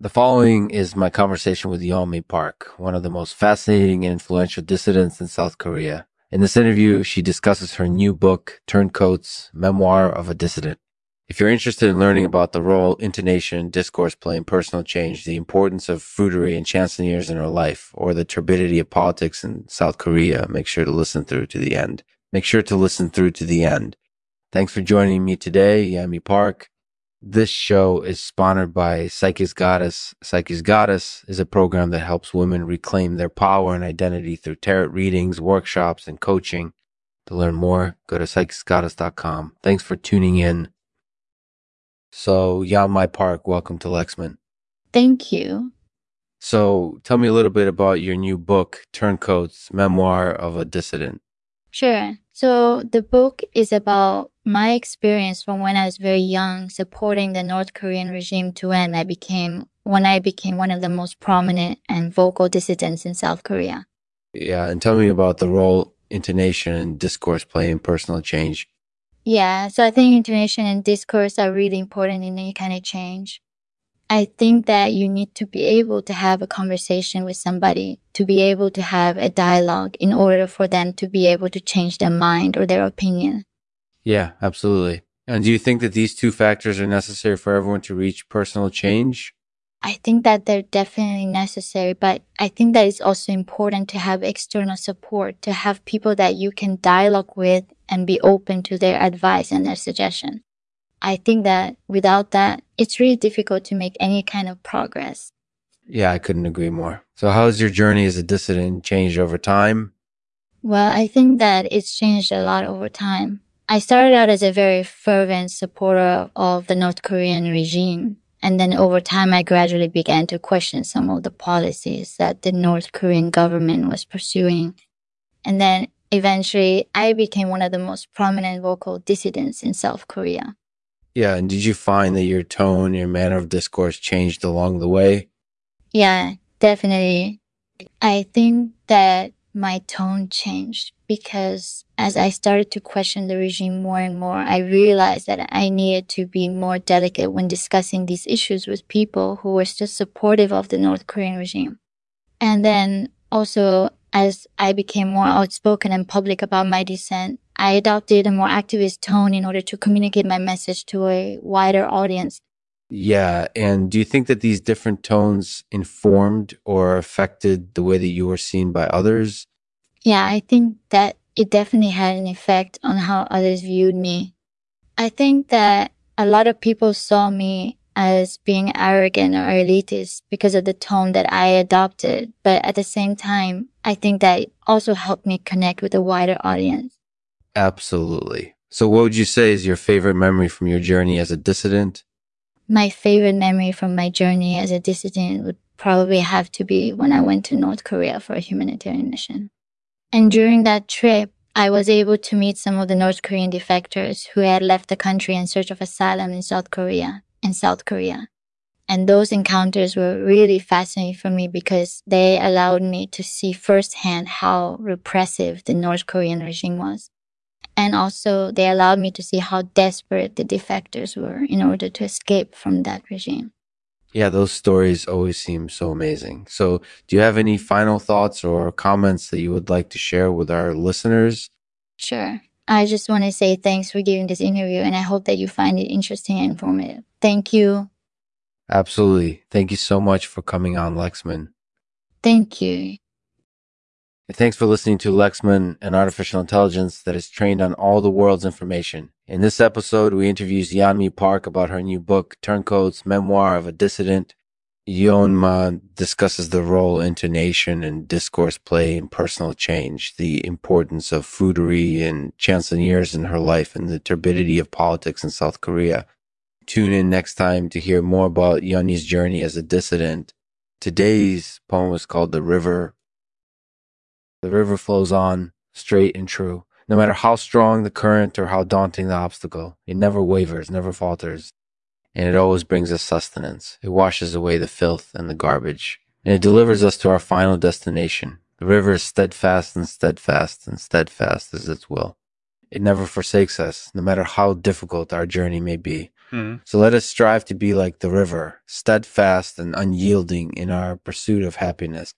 The following is my conversation with Yeonmi Park, one of the most fascinating and influential dissidents in South Korea. In this interview, she discusses her new book, Turncoats, Memoir of a Dissident. If you're interested in learning about the role intonation, discourse play and personal change, the importance of fruitery and chansonniers in her life, or the turbidity of politics in South Korea, make sure to listen through to the end. Make sure to listen through to the end. Thanks for joining me today, Yeonmi Park. This show is sponsored by Psyche's Goddess. Psyche's Goddess is a program that helps women reclaim their power and identity through tarot readings, workshops, and coaching. To learn more, go to psychesgoddess.com. Thanks for tuning in. So, Yeonmi Park, welcome to Lexman. Thank you. So, tell me a little bit about your new book, Turncoats Memoir of a Dissident. Sure. So the book is about my experience from when I was very young supporting the North Korean regime to when I became when I became one of the most prominent and vocal dissidents in South Korea. Yeah, and tell me about the role intonation and discourse play in personal change. Yeah, so I think intonation and discourse are really important in any kind of change. I think that you need to be able to have a conversation with somebody, to be able to have a dialogue in order for them to be able to change their mind or their opinion. Yeah, absolutely. And do you think that these two factors are necessary for everyone to reach personal change? I think that they're definitely necessary, but I think that it's also important to have external support, to have people that you can dialogue with and be open to their advice and their suggestion. I think that without that, it's really difficult to make any kind of progress. Yeah, I couldn't agree more. So, how has your journey as a dissident changed over time? Well, I think that it's changed a lot over time. I started out as a very fervent supporter of the North Korean regime. And then over time, I gradually began to question some of the policies that the North Korean government was pursuing. And then eventually, I became one of the most prominent vocal dissidents in South Korea. Yeah. And did you find that your tone, your manner of discourse changed along the way? Yeah, definitely. I think that my tone changed because as I started to question the regime more and more, I realized that I needed to be more delicate when discussing these issues with people who were still supportive of the North Korean regime. And then also, as I became more outspoken and public about my dissent, I adopted a more activist tone in order to communicate my message to a wider audience. Yeah. And do you think that these different tones informed or affected the way that you were seen by others? Yeah, I think that it definitely had an effect on how others viewed me. I think that a lot of people saw me as being arrogant or elitist because of the tone that I adopted. But at the same time, I think that it also helped me connect with a wider audience. Absolutely. So, what would you say is your favorite memory from your journey as a dissident? My favorite memory from my journey as a dissident would probably have to be when I went to North Korea for a humanitarian mission. And during that trip, I was able to meet some of the North Korean defectors who had left the country in search of asylum in South Korea and South Korea. And those encounters were really fascinating for me because they allowed me to see firsthand how repressive the North Korean regime was. And also, they allowed me to see how desperate the defectors were in order to escape from that regime. Yeah, those stories always seem so amazing. So, do you have any final thoughts or comments that you would like to share with our listeners? Sure. I just want to say thanks for giving this interview, and I hope that you find it interesting and informative. Thank you. Absolutely. Thank you so much for coming on, Lexman. Thank you. Thanks for listening to Lexman, an artificial intelligence that is trained on all the world's information. In this episode, we interview Yeonmi Park about her new book, Turncoats Memoir of a Dissident. Yeonmi discusses the role intonation and discourse play in personal change, the importance of foodery and chansonniers in her life, and the turbidity of politics in South Korea. Tune in next time to hear more about Yeonmi's journey as a dissident. Today's poem is called The River the river flows on, straight and true. No matter how strong the current or how daunting the obstacle, it never wavers, never falters. And it always brings us sustenance. It washes away the filth and the garbage. And it delivers us to our final destination. The river is steadfast and steadfast and steadfast as its will. It never forsakes us, no matter how difficult our journey may be. Mhm. So let us strive to be like the river, steadfast and unyielding in our pursuit of happiness.